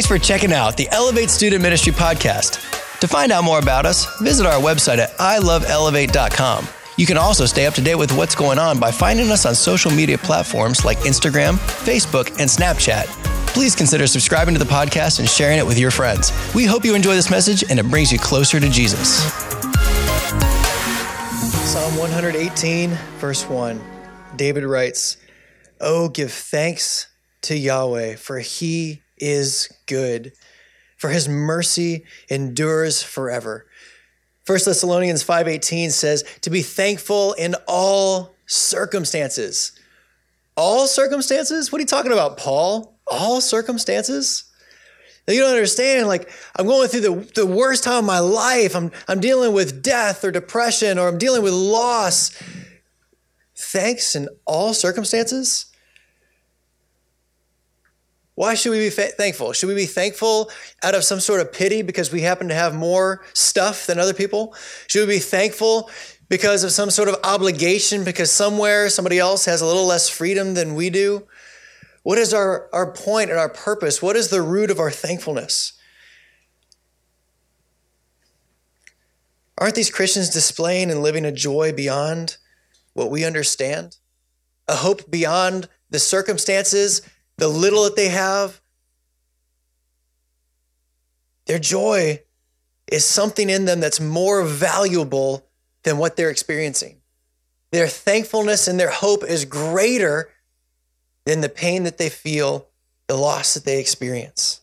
Thanks for checking out the Elevate Student Ministry podcast. To find out more about us, visit our website at iloveelevate.com. You can also stay up to date with what's going on by finding us on social media platforms like Instagram, Facebook, and Snapchat. Please consider subscribing to the podcast and sharing it with your friends. We hope you enjoy this message and it brings you closer to Jesus. Psalm 118, verse 1, David writes, Oh, give thanks to Yahweh, for he is good, for his mercy endures forever. 1 Thessalonians 5:18 says to be thankful in all circumstances. All circumstances? What are you talking about, Paul? All circumstances? Now, you don't understand. Like, I'm going through the, the worst time of my life. I'm, I'm dealing with death or depression, or I'm dealing with loss. Thanks in all circumstances? Why should we be fa- thankful? Should we be thankful out of some sort of pity because we happen to have more stuff than other people? Should we be thankful because of some sort of obligation because somewhere somebody else has a little less freedom than we do? What is our, our point and our purpose? What is the root of our thankfulness? Aren't these Christians displaying and living a joy beyond what we understand? A hope beyond the circumstances the little that they have, their joy is something in them that's more valuable than what they're experiencing. Their thankfulness and their hope is greater than the pain that they feel, the loss that they experience.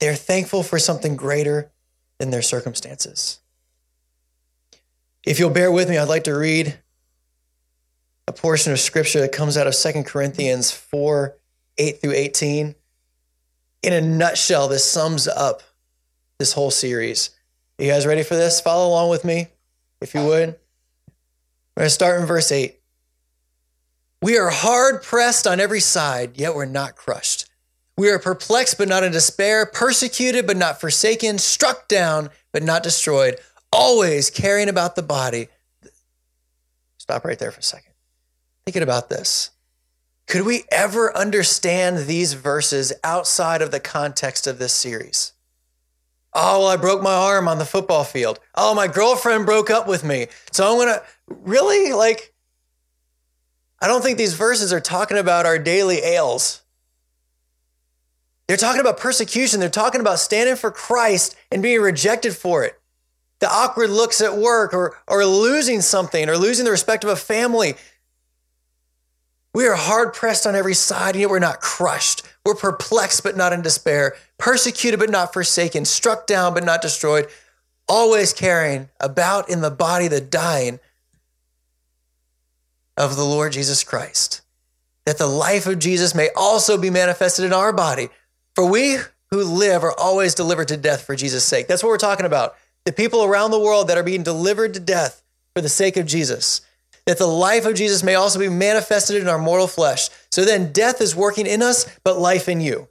They're thankful for something greater than their circumstances. If you'll bear with me, I'd like to read a portion of scripture that comes out of 2 Corinthians 4 8 through 18. In a nutshell, this sums up this whole series. Are you guys ready for this? Follow along with me, if you would. We're going to start in verse 8. We are hard pressed on every side, yet we're not crushed. We are perplexed, but not in despair, persecuted, but not forsaken, struck down, but not destroyed, always caring about the body. Stop right there for a second. Thinking about this. Could we ever understand these verses outside of the context of this series? Oh, well, I broke my arm on the football field. Oh, my girlfriend broke up with me. So I'm going to really like, I don't think these verses are talking about our daily ails. They're talking about persecution. They're talking about standing for Christ and being rejected for it. The awkward looks at work or, or losing something or losing the respect of a family. We are hard pressed on every side, yet we're not crushed. We're perplexed, but not in despair, persecuted, but not forsaken, struck down, but not destroyed, always carrying about in the body the dying of the Lord Jesus Christ, that the life of Jesus may also be manifested in our body. For we who live are always delivered to death for Jesus' sake. That's what we're talking about. The people around the world that are being delivered to death for the sake of Jesus that the life of Jesus may also be manifested in our mortal flesh. So then death is working in us, but life in you.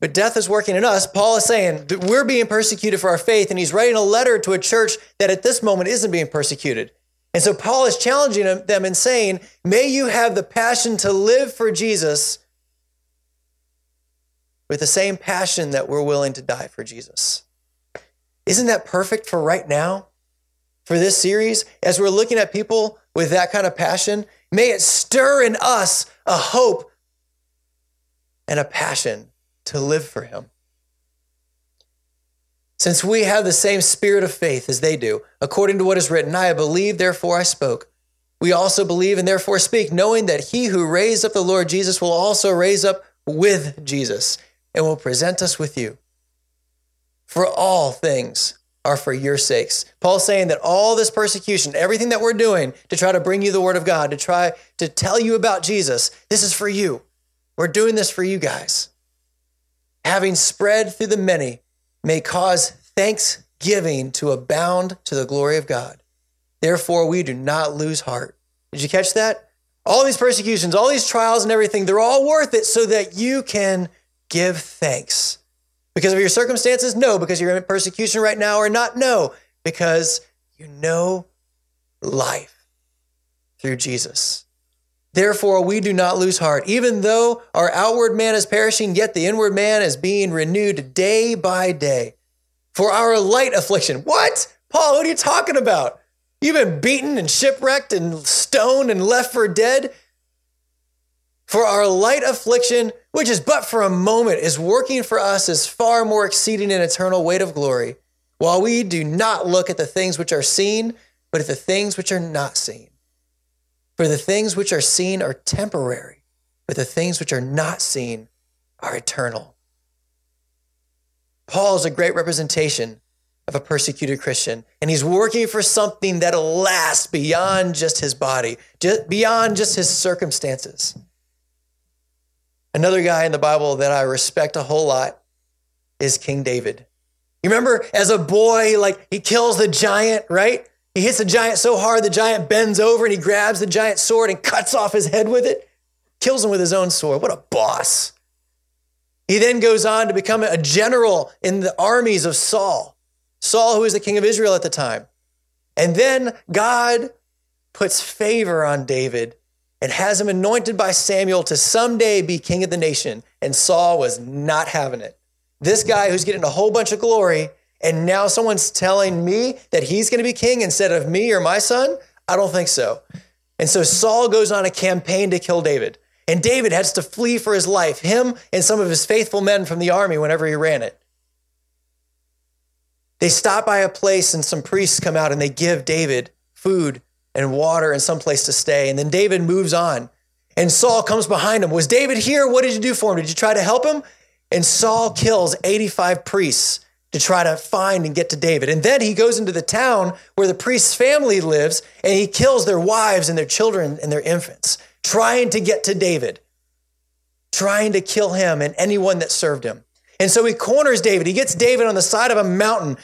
But death is working in us. Paul is saying that we're being persecuted for our faith, and he's writing a letter to a church that at this moment isn't being persecuted. And so Paul is challenging them and saying, May you have the passion to live for Jesus with the same passion that we're willing to die for Jesus. Isn't that perfect for right now? For this series, as we're looking at people with that kind of passion, may it stir in us a hope and a passion to live for Him. Since we have the same spirit of faith as they do, according to what is written, I believe, therefore I spoke. We also believe and therefore speak, knowing that He who raised up the Lord Jesus will also raise up with Jesus and will present us with you. For all things are for your sakes. Paul's saying that all this persecution, everything that we're doing to try to bring you the word of God, to try to tell you about Jesus, this is for you. We're doing this for you guys. Having spread through the many may cause thanksgiving to abound to the glory of God. Therefore, we do not lose heart. Did you catch that? All these persecutions, all these trials and everything, they're all worth it so that you can give thanks. Because of your circumstances? No. Because you're in persecution right now or not? No. Because you know life through Jesus. Therefore, we do not lose heart. Even though our outward man is perishing, yet the inward man is being renewed day by day. For our light affliction. What? Paul, what are you talking about? You've been beaten and shipwrecked and stoned and left for dead. For our light affliction, which is but for a moment, is working for us as far more exceeding an eternal weight of glory, while we do not look at the things which are seen, but at the things which are not seen. For the things which are seen are temporary, but the things which are not seen are eternal. Paul is a great representation of a persecuted Christian, and he's working for something that'll last beyond just his body, just beyond just his circumstances. Another guy in the Bible that I respect a whole lot is King David. You remember as a boy, like he kills the giant, right? He hits the giant so hard, the giant bends over and he grabs the giant sword and cuts off his head with it, kills him with his own sword. What a boss. He then goes on to become a general in the armies of Saul, Saul, who was the king of Israel at the time. And then God puts favor on David and has him anointed by Samuel to someday be king of the nation. And Saul was not having it. This guy who's getting a whole bunch of glory and now someone's telling me that he's going to be king instead of me or my son? I don't think so. And so Saul goes on a campaign to kill David. And David has to flee for his life, him and some of his faithful men from the army whenever he ran it. They stop by a place and some priests come out and they give David food and water and some place to stay. And then David moves on. And Saul comes behind him. Was David here? What did you do for him? Did you try to help him? And Saul kills 85 priests to try to find and get to David. And then he goes into the town where the priest's family lives and he kills their wives and their children and their infants, trying to get to David, trying to kill him and anyone that served him. And so he corners David. He gets David on the side of a mountain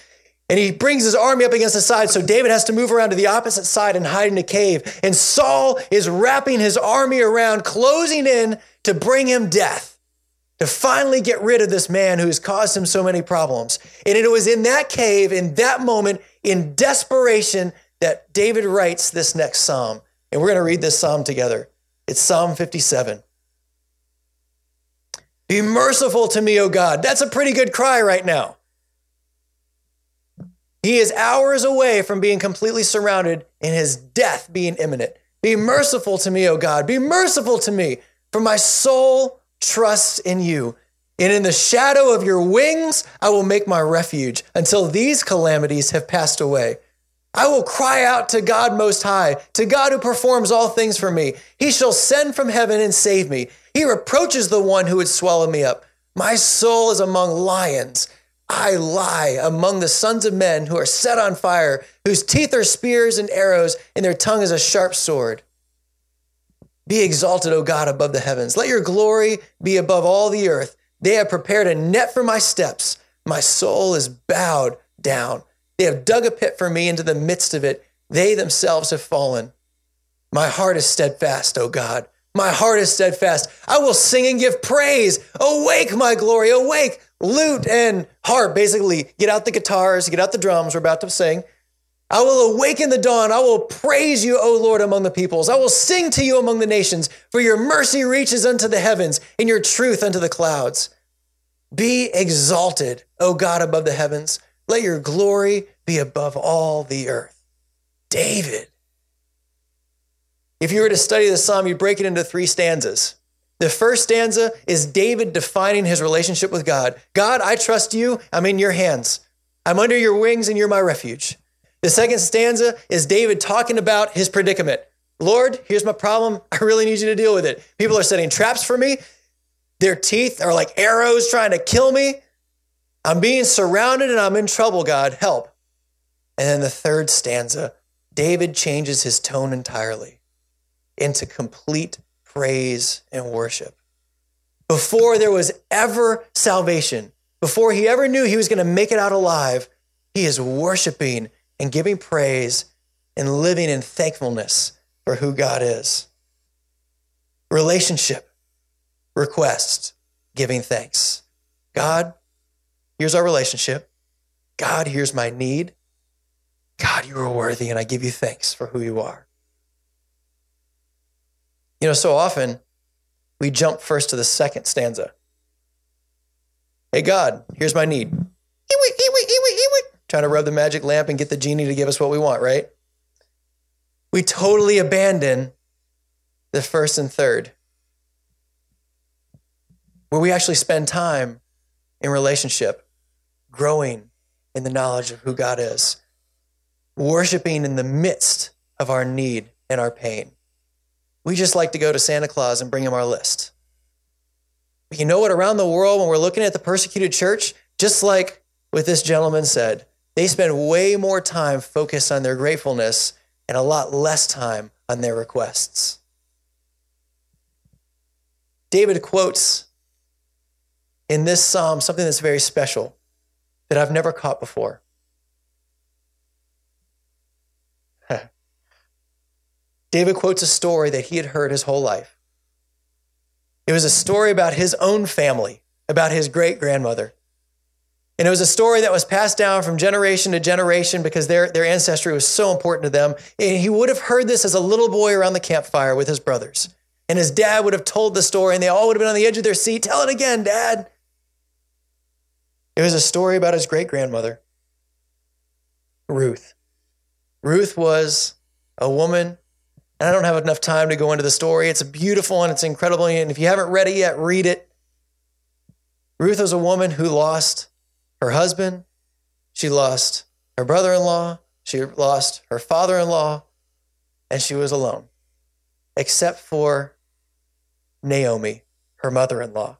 and he brings his army up against the side. So David has to move around to the opposite side and hide in a cave. And Saul is wrapping his army around, closing in to bring him death to finally get rid of this man who's caused him so many problems. And it was in that cave, in that moment, in desperation, that David writes this next psalm. And we're going to read this psalm together. It's Psalm 57. Be merciful to me, O God. That's a pretty good cry right now. He is hours away from being completely surrounded and his death being imminent. Be merciful to me, O God. Be merciful to me, for my soul trusts in you. And in the shadow of your wings, I will make my refuge until these calamities have passed away. I will cry out to God Most High, to God who performs all things for me. He shall send from heaven and save me. He reproaches the one who would swallow me up. My soul is among lions. I lie among the sons of men who are set on fire, whose teeth are spears and arrows, and their tongue is a sharp sword. Be exalted, O God, above the heavens. Let your glory be above all the earth. They have prepared a net for my steps. My soul is bowed down. They have dug a pit for me into the midst of it. They themselves have fallen. My heart is steadfast, O God. My heart is steadfast. I will sing and give praise. Awake, my glory. Awake. Lute and harp, basically, get out the guitars, get out the drums. We're about to sing. I will awaken the dawn. I will praise you, O Lord, among the peoples. I will sing to you among the nations, for your mercy reaches unto the heavens and your truth unto the clouds. Be exalted, O God, above the heavens. Let your glory be above all the earth. David. If you were to study the psalm, you'd break it into three stanzas. The first stanza is David defining his relationship with God. God, I trust you. I'm in your hands. I'm under your wings and you're my refuge. The second stanza is David talking about his predicament. Lord, here's my problem. I really need you to deal with it. People are setting traps for me. Their teeth are like arrows trying to kill me. I'm being surrounded and I'm in trouble, God. Help. And then the third stanza, David changes his tone entirely into complete praise and worship. Before there was ever salvation, before he ever knew he was going to make it out alive, he is worshiping and giving praise and living in thankfulness for who God is. Relationship, request, giving thanks. God, here's our relationship. God, here's my need. God, you are worthy, and I give you thanks for who you are. You know, so often we jump first to the second stanza. Hey, God, here's my need. Trying to rub the magic lamp and get the genie to give us what we want, right? We totally abandon the first and third, where we actually spend time in relationship, growing in the knowledge of who God is, worshiping in the midst of our need and our pain. We just like to go to Santa Claus and bring him our list. But you know what? Around the world, when we're looking at the persecuted church, just like what this gentleman said, they spend way more time focused on their gratefulness and a lot less time on their requests. David quotes in this psalm something that's very special that I've never caught before. David quotes a story that he had heard his whole life. It was a story about his own family, about his great grandmother. And it was a story that was passed down from generation to generation because their, their ancestry was so important to them. And he would have heard this as a little boy around the campfire with his brothers. And his dad would have told the story, and they all would have been on the edge of their seat. Tell it again, Dad. It was a story about his great grandmother, Ruth. Ruth was a woman, and I don't have enough time to go into the story. It's beautiful and it's incredible. And if you haven't read it yet, read it. Ruth was a woman who lost her husband, she lost her brother in law, she lost her father in law, and she was alone, except for Naomi, her mother in law.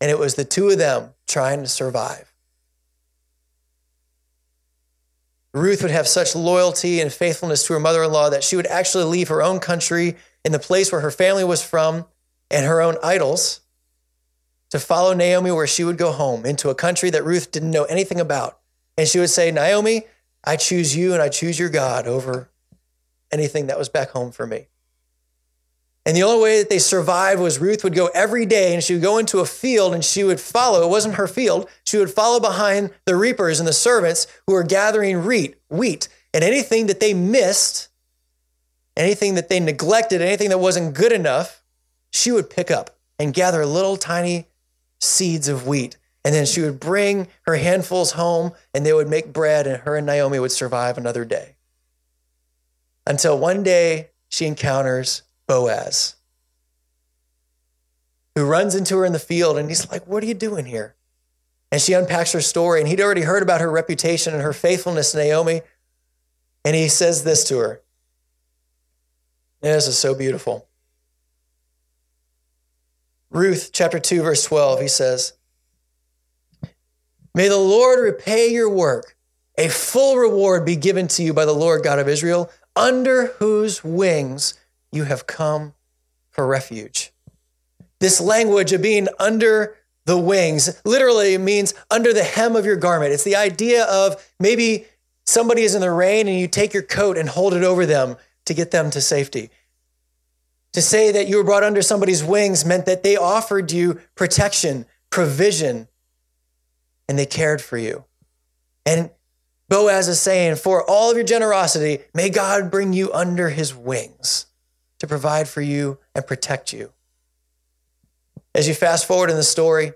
And it was the two of them trying to survive. Ruth would have such loyalty and faithfulness to her mother in law that she would actually leave her own country in the place where her family was from and her own idols to follow Naomi where she would go home into a country that Ruth didn't know anything about. And she would say, Naomi, I choose you and I choose your God over anything that was back home for me. And the only way that they survived was Ruth would go every day and she would go into a field and she would follow. It wasn't her field. She would follow behind the reapers and the servants who were gathering wheat, and anything that they missed, anything that they neglected, anything that wasn't good enough, she would pick up and gather little tiny seeds of wheat. And then she would bring her handfuls home and they would make bread, and her and Naomi would survive another day. Until one day she encounters Boaz, who runs into her in the field and he's like, What are you doing here? And she unpacks her story, and he'd already heard about her reputation and her faithfulness Naomi. And he says this to her. This is so beautiful. Ruth chapter 2, verse 12, he says, May the Lord repay your work. A full reward be given to you by the Lord God of Israel, under whose wings you have come for refuge. This language of being under the wings literally means under the hem of your garment. It's the idea of maybe somebody is in the rain and you take your coat and hold it over them to get them to safety. To say that you were brought under somebody's wings meant that they offered you protection, provision, and they cared for you. And Boaz is saying, for all of your generosity, may God bring you under his wings to provide for you and protect you. As you fast forward in the story,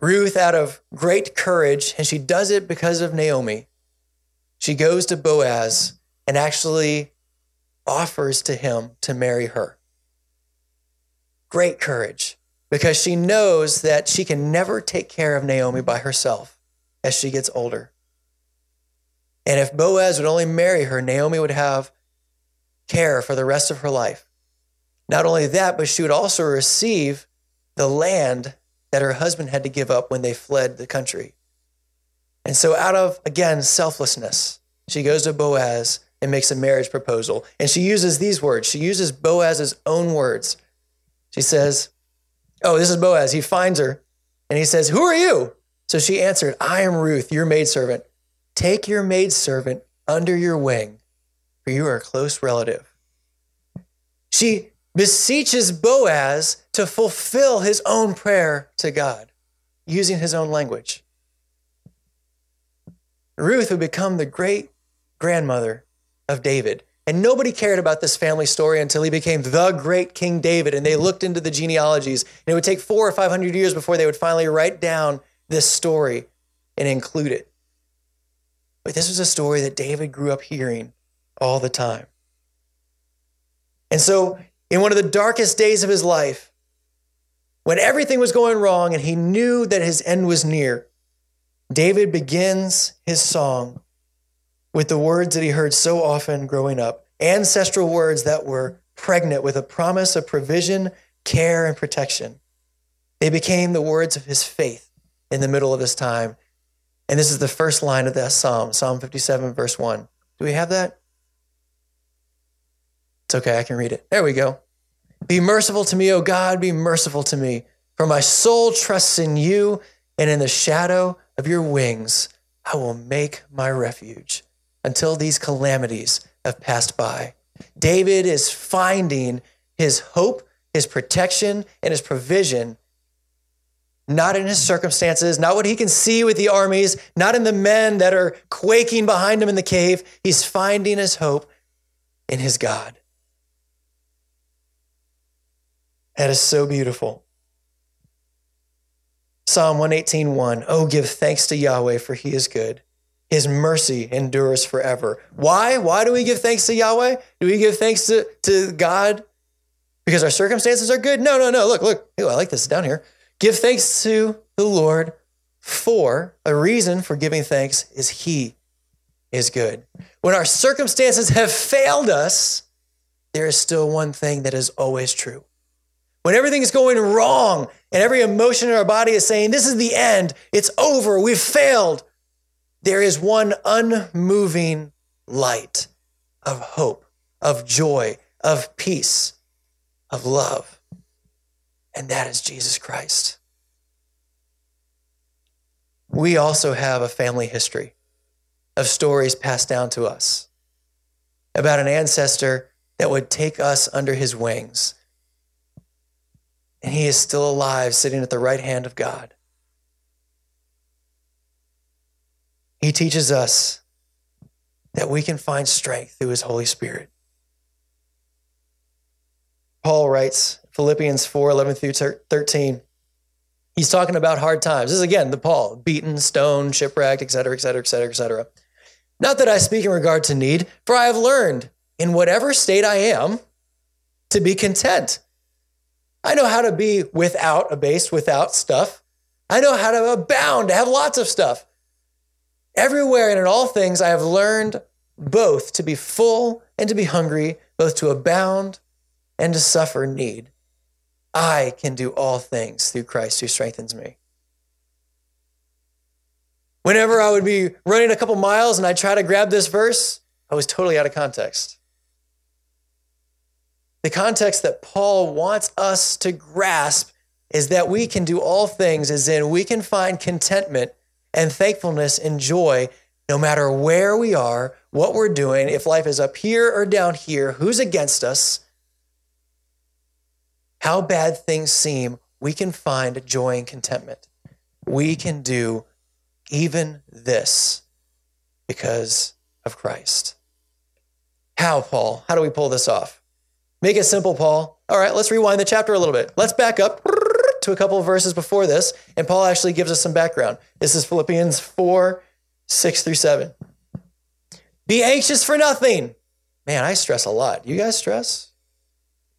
Ruth, out of great courage, and she does it because of Naomi, she goes to Boaz and actually offers to him to marry her. Great courage because she knows that she can never take care of Naomi by herself as she gets older. And if Boaz would only marry her, Naomi would have care for the rest of her life. Not only that, but she would also receive the land that her husband had to give up when they fled the country. And so, out of, again, selflessness, she goes to Boaz and makes a marriage proposal. And she uses these words. She uses Boaz's own words. She says, Oh, this is Boaz. He finds her and he says, Who are you? So she answered, I am Ruth, your maidservant. Take your maidservant under your wing, for you are a close relative. She beseeches Boaz to fulfill his own prayer to God using his own language. Ruth would become the great grandmother of David. And nobody cared about this family story until he became the great King David. And they looked into the genealogies. And it would take four or 500 years before they would finally write down this story and include it. But this was a story that David grew up hearing all the time. And so, in one of the darkest days of his life, when everything was going wrong and he knew that his end was near, David begins his song with the words that he heard so often growing up, ancestral words that were pregnant with a promise of provision, care, and protection. They became the words of his faith in the middle of this time. And this is the first line of that psalm, Psalm 57, verse 1. Do we have that? Okay, I can read it. There we go. Be merciful to me, O God, be merciful to me, for my soul trusts in you, and in the shadow of your wings I will make my refuge until these calamities have passed by. David is finding his hope, his protection, and his provision not in his circumstances, not what he can see with the armies, not in the men that are quaking behind him in the cave. He's finding his hope in his God. That is so beautiful. Psalm 118:1 Oh give thanks to Yahweh for he is good his mercy endures forever. Why? Why do we give thanks to Yahweh? Do we give thanks to, to God because our circumstances are good? No, no, no. Look, look. Ooh, I like this down here. Give thanks to the Lord for a reason for giving thanks is He is good. When our circumstances have failed us, there is still one thing that is always true. When everything is going wrong and every emotion in our body is saying, This is the end, it's over, we've failed, there is one unmoving light of hope, of joy, of peace, of love. And that is Jesus Christ. We also have a family history of stories passed down to us about an ancestor that would take us under his wings. And he is still alive, sitting at the right hand of God. He teaches us that we can find strength through his Holy Spirit. Paul writes, Philippians 4 11 through 13. He's talking about hard times. This is again the Paul, beaten, stoned, shipwrecked, etc., etc., etc., etc. Not that I speak in regard to need, for I have learned in whatever state I am to be content. I know how to be without, a base, without stuff. I know how to abound, to have lots of stuff. Everywhere and in all things, I have learned both to be full and to be hungry, both to abound and to suffer need. I can do all things through Christ who strengthens me. Whenever I would be running a couple miles and I try to grab this verse, I was totally out of context. The context that Paul wants us to grasp is that we can do all things, as in we can find contentment and thankfulness and joy no matter where we are, what we're doing, if life is up here or down here, who's against us, how bad things seem, we can find joy and contentment. We can do even this because of Christ. How, Paul? How do we pull this off? Make it simple, Paul. All right, let's rewind the chapter a little bit. Let's back up to a couple of verses before this, and Paul actually gives us some background. This is Philippians 4 6 through 7. Be anxious for nothing. Man, I stress a lot. You guys stress?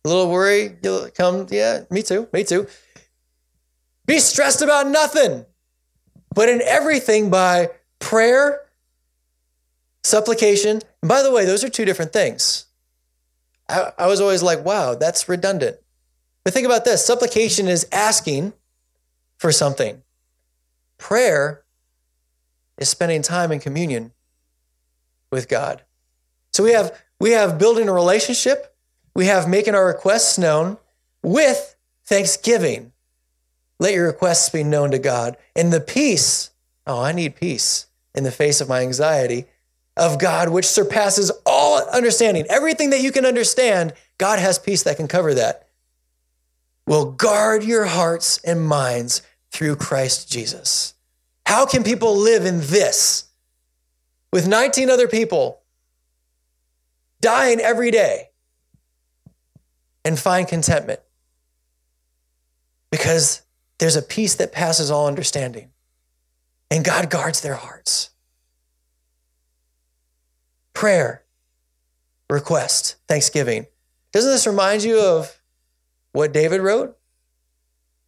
A little worry? You'll Come, yeah, me too, me too. Be stressed about nothing, but in everything by prayer, supplication. And by the way, those are two different things. I, I was always like, wow, that's redundant. But think about this supplication is asking for something, prayer is spending time in communion with God. So we have we have building a relationship, we have making our requests known with thanksgiving. Let your requests be known to God. And the peace, oh, I need peace in the face of my anxiety of God, which surpasses all understanding. Everything that you can understand, God has peace that can cover that will guard your hearts and minds through Christ Jesus. How can people live in this with 19 other people dying every day and find contentment because there's a peace that passes all understanding and God guards their hearts. Prayer, request, thanksgiving. Doesn't this remind you of what David wrote?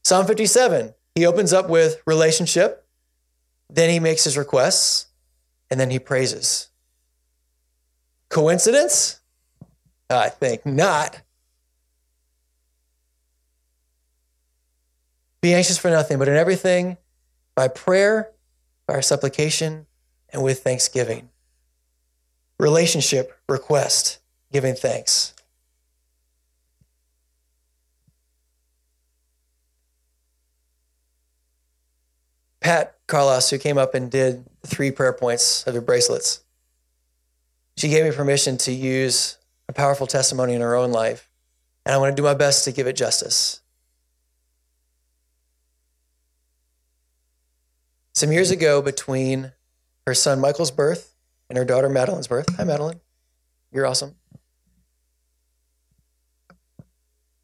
Psalm 57. He opens up with relationship, then he makes his requests, and then he praises. Coincidence? I think not. Be anxious for nothing, but in everything, by prayer, by supplication, and with thanksgiving. Relationship, request, giving thanks. Pat Carlos, who came up and did three prayer points of the bracelets, she gave me permission to use a powerful testimony in her own life, and I want to do my best to give it justice. Some years ago, between her son Michael's birth and her daughter Madeline's birth, hi Madeline, you're awesome.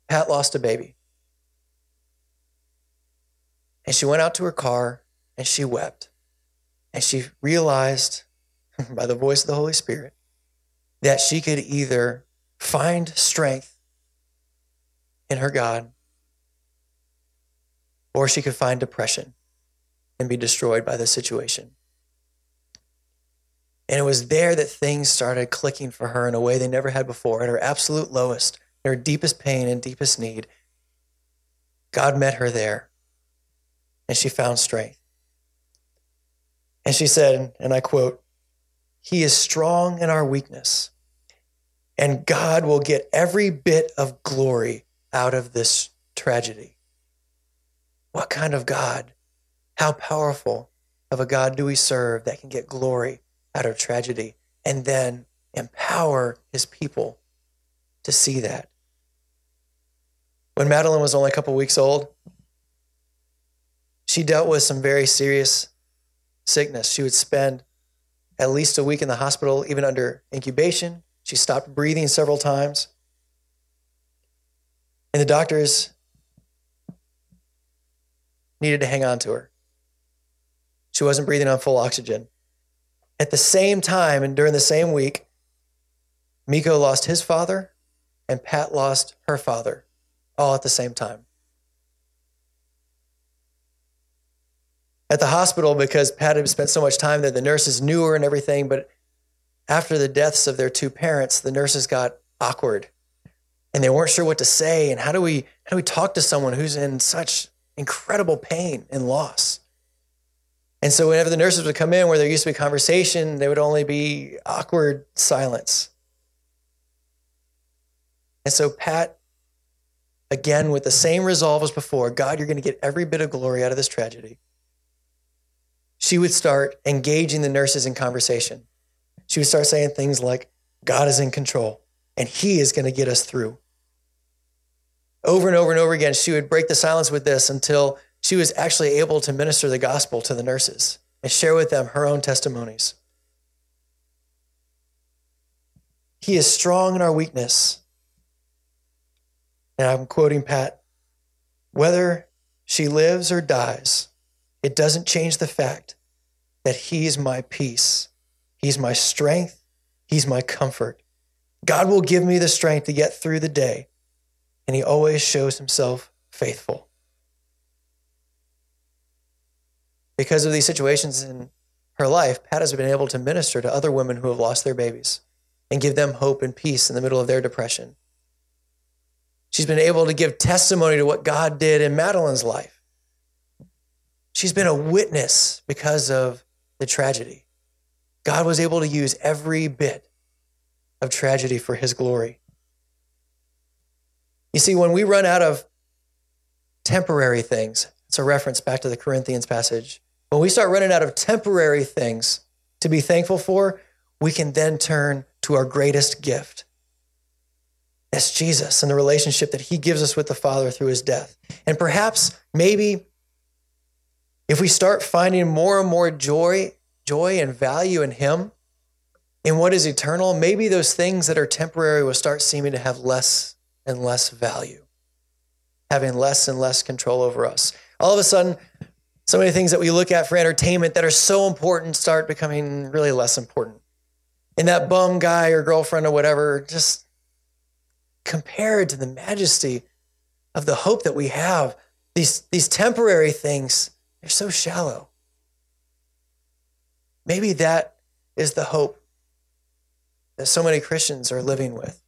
Pat lost a baby. And she went out to her car and she wept. And she realized by the voice of the Holy Spirit that she could either find strength in her God or she could find depression and be destroyed by the situation. And it was there that things started clicking for her in a way they never had before. At her absolute lowest, in her deepest pain and deepest need, God met her there and she found strength. And she said, and I quote, He is strong in our weakness, and God will get every bit of glory out of this tragedy. What kind of God? How powerful of a God do we serve that can get glory out of tragedy and then empower his people to see that? When Madeline was only a couple weeks old, she dealt with some very serious sickness. She would spend at least a week in the hospital, even under incubation. She stopped breathing several times. And the doctors needed to hang on to her. She wasn't breathing on full oxygen. At the same time, and during the same week, Miko lost his father and Pat lost her father, all at the same time. at the hospital because Pat had spent so much time there. The nurses knew her and everything, but after the deaths of their two parents, the nurses got awkward and they weren't sure what to say. And how do we how do we talk to someone who's in such incredible pain and loss? And so whenever the nurses would come in where there used to be conversation, there would only be awkward silence. And so Pat, again, with the same resolve as before, God, you're going to get every bit of glory out of this tragedy she would start engaging the nurses in conversation. She would start saying things like, God is in control and he is going to get us through. Over and over and over again, she would break the silence with this until she was actually able to minister the gospel to the nurses and share with them her own testimonies. He is strong in our weakness. And I'm quoting Pat whether she lives or dies, it doesn't change the fact that He's my peace, He's my strength, He's my comfort. God will give me the strength to get through the day, and He always shows Himself faithful. Because of these situations in her life, Pat has been able to minister to other women who have lost their babies and give them hope and peace in the middle of their depression. She's been able to give testimony to what God did in Madeline's life She's been a witness because of the tragedy. God was able to use every bit of tragedy for his glory. You see, when we run out of temporary things, it's a reference back to the Corinthians passage. When we start running out of temporary things to be thankful for, we can then turn to our greatest gift. That's Jesus and the relationship that he gives us with the Father through his death. And perhaps, maybe, if we start finding more and more joy, joy and value in Him, in what is eternal, maybe those things that are temporary will start seeming to have less and less value, having less and less control over us. All of a sudden, so many things that we look at for entertainment that are so important start becoming really less important. And that bum guy or girlfriend or whatever, just compared to the majesty of the hope that we have, these, these temporary things, they're so shallow. Maybe that is the hope that so many Christians are living with.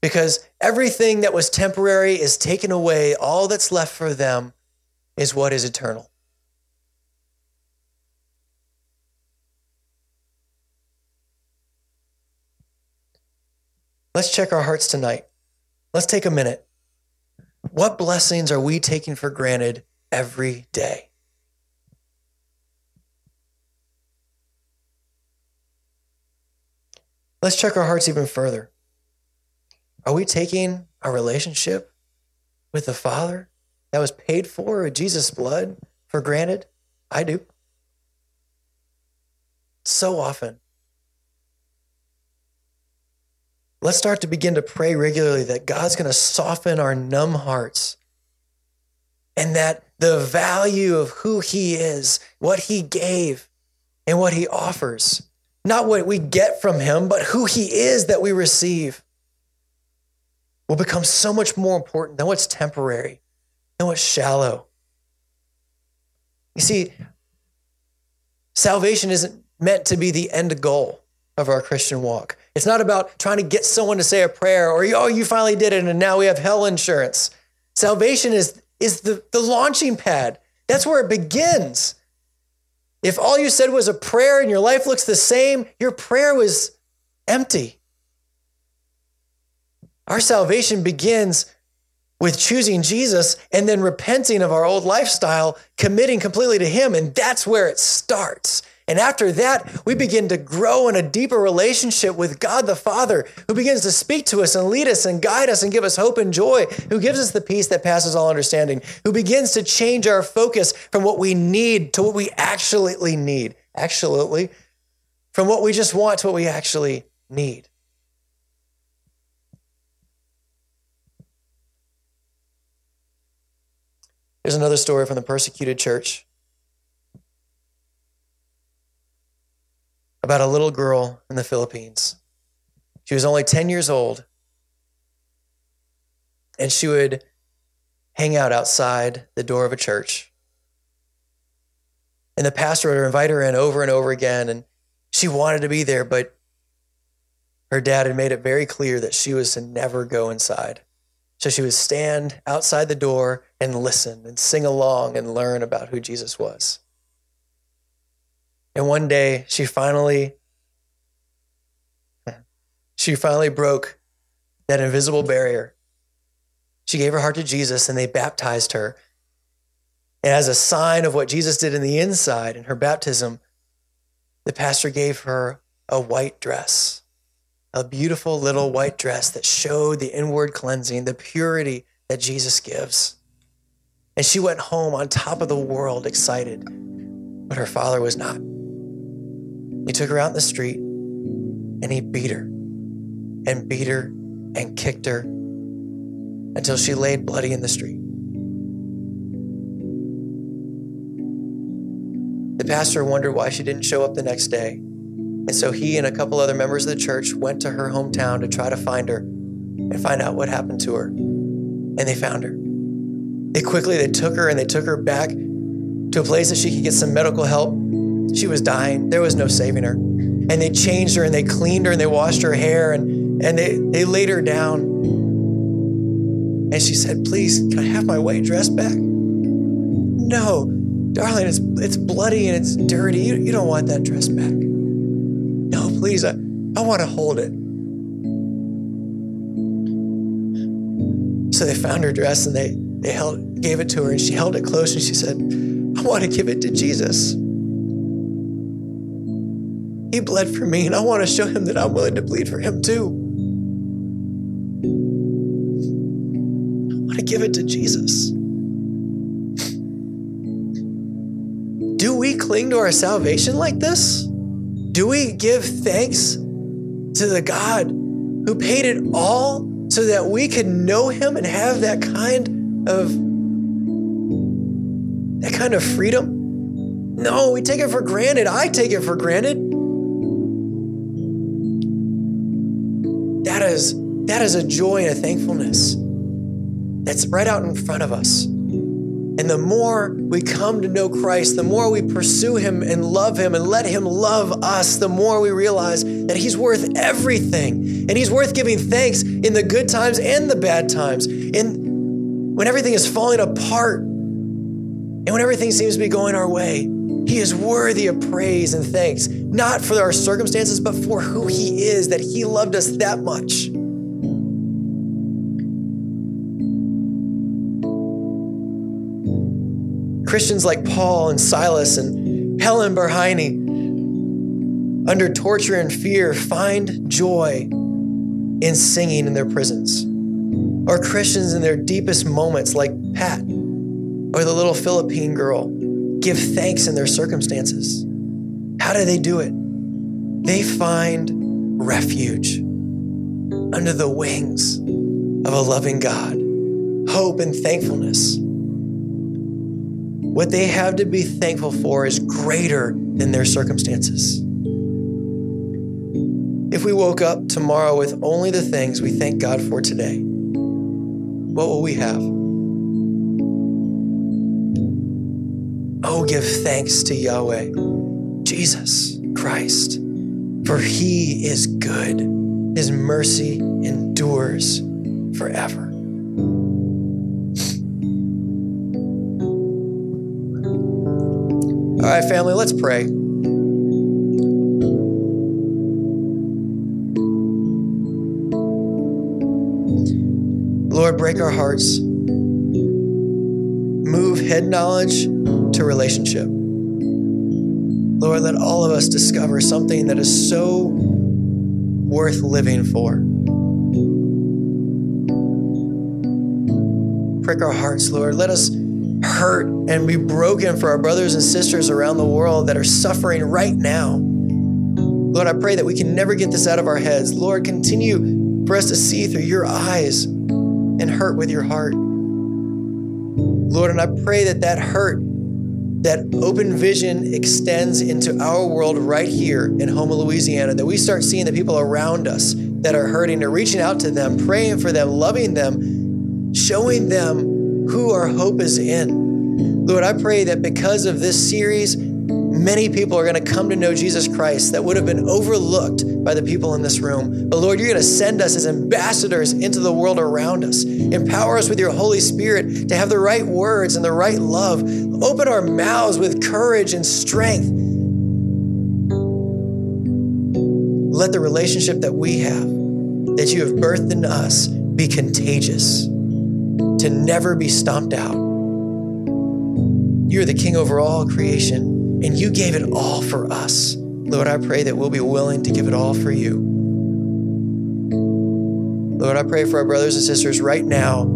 Because everything that was temporary is taken away, all that's left for them is what is eternal. Let's check our hearts tonight. Let's take a minute. What blessings are we taking for granted every day? Let's check our hearts even further. Are we taking our relationship with the Father that was paid for with Jesus' blood for granted? I do. So often. Let's start to begin to pray regularly that God's going to soften our numb hearts and that the value of who He is, what He gave, and what He offers, not what we get from Him, but who He is that we receive, will become so much more important than what's temporary what's shallow. You see, salvation isn't meant to be the end goal of our Christian walk. It's not about trying to get someone to say a prayer or, oh, you finally did it and now we have hell insurance. Salvation is, is the, the launching pad. That's where it begins. If all you said was a prayer and your life looks the same, your prayer was empty. Our salvation begins with choosing Jesus and then repenting of our old lifestyle, committing completely to Him. And that's where it starts. And after that, we begin to grow in a deeper relationship with God the Father, who begins to speak to us and lead us and guide us and give us hope and joy, who gives us the peace that passes all understanding, who begins to change our focus from what we need to what we actually need. Actually, from what we just want to what we actually need. There's another story from the persecuted church about a little girl in the Philippines. She was only 10 years old, and she would hang out outside the door of a church. And the pastor would invite her in over and over again, and she wanted to be there, but her dad had made it very clear that she was to never go inside. So she would stand outside the door and listen and sing along and learn about who Jesus was. And one day she finally she finally broke that invisible barrier. She gave her heart to Jesus and they baptized her. And as a sign of what Jesus did in the inside in her baptism, the pastor gave her a white dress a beautiful little white dress that showed the inward cleansing, the purity that Jesus gives. And she went home on top of the world, excited. But her father was not. He took her out in the street and he beat her and beat her and kicked her until she laid bloody in the street. The pastor wondered why she didn't show up the next day. And so he and a couple other members of the church went to her hometown to try to find her and find out what happened to her. And they found her. They quickly they took her and they took her back to a place that she could get some medical help. She was dying. There was no saving her. And they changed her and they cleaned her and they washed her hair and, and they, they laid her down. And she said, Please, can I have my white dress back? No, darling, it's, it's bloody and it's dirty. You, you don't want that dress back please, I, I want to hold it. So they found her dress and they, they held, gave it to her and she held it close and she said, I want to give it to Jesus. He bled for me and I want to show him that I'm willing to bleed for him too. I want to give it to Jesus. Do we cling to our salvation like this? Do we give thanks to the God who paid it all so that we could know him and have that kind of that kind of freedom? No, we take it for granted. I take it for granted. That is that is a joy and a thankfulness that's right out in front of us. And the more we come to know Christ, the more we pursue Him and love Him and let Him love us, the more we realize that He's worth everything. And He's worth giving thanks in the good times and the bad times. And when everything is falling apart and when everything seems to be going our way, He is worthy of praise and thanks, not for our circumstances, but for who He is, that He loved us that much. Christians like Paul and Silas and Helen Berhane, under torture and fear, find joy in singing in their prisons. Or Christians in their deepest moments, like Pat or the little Philippine girl, give thanks in their circumstances. How do they do it? They find refuge under the wings of a loving God, hope and thankfulness. What they have to be thankful for is greater than their circumstances. If we woke up tomorrow with only the things we thank God for today, what will we have? Oh, give thanks to Yahweh, Jesus Christ, for he is good. His mercy endures forever. All right, family, let's pray. Lord, break our hearts. Move head knowledge to relationship. Lord, let all of us discover something that is so worth living for. Prick our hearts, Lord. Let us hurt and be broken for our brothers and sisters around the world that are suffering right now. Lord, I pray that we can never get this out of our heads. Lord, continue for us to see through your eyes and hurt with your heart. Lord, and I pray that that hurt, that open vision extends into our world right here in Houma, Louisiana, that we start seeing the people around us that are hurting and reaching out to them, praying for them, loving them, showing them who our hope is in. Lord, I pray that because of this series, many people are going to come to know Jesus Christ that would have been overlooked by the people in this room. But Lord, you're going to send us as ambassadors into the world around us. Empower us with your Holy Spirit to have the right words and the right love. Open our mouths with courage and strength. Let the relationship that we have, that you have birthed in us, be contagious to never be stomped out. You're the king over all creation, and you gave it all for us. Lord, I pray that we'll be willing to give it all for you. Lord, I pray for our brothers and sisters right now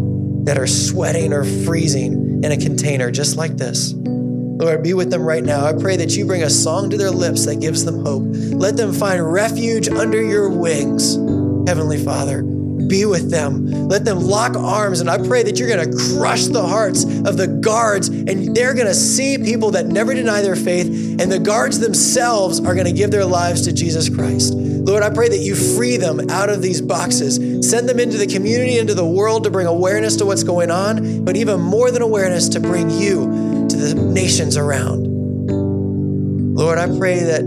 that are sweating or freezing in a container just like this. Lord, be with them right now. I pray that you bring a song to their lips that gives them hope. Let them find refuge under your wings, Heavenly Father be with them. Let them lock arms. And I pray that you're going to crush the hearts of the guards and they're going to see people that never deny their faith. And the guards themselves are going to give their lives to Jesus Christ. Lord, I pray that you free them out of these boxes, send them into the community, into the world to bring awareness to what's going on, but even more than awareness, to bring you to the nations around. Lord, I pray that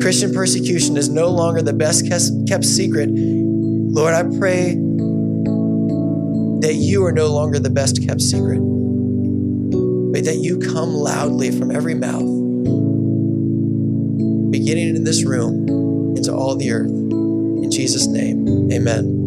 Christian persecution is no longer the best kept secret Lord, I pray that you are no longer the best kept secret, but that you come loudly from every mouth, beginning in this room into all the earth. In Jesus' name, amen.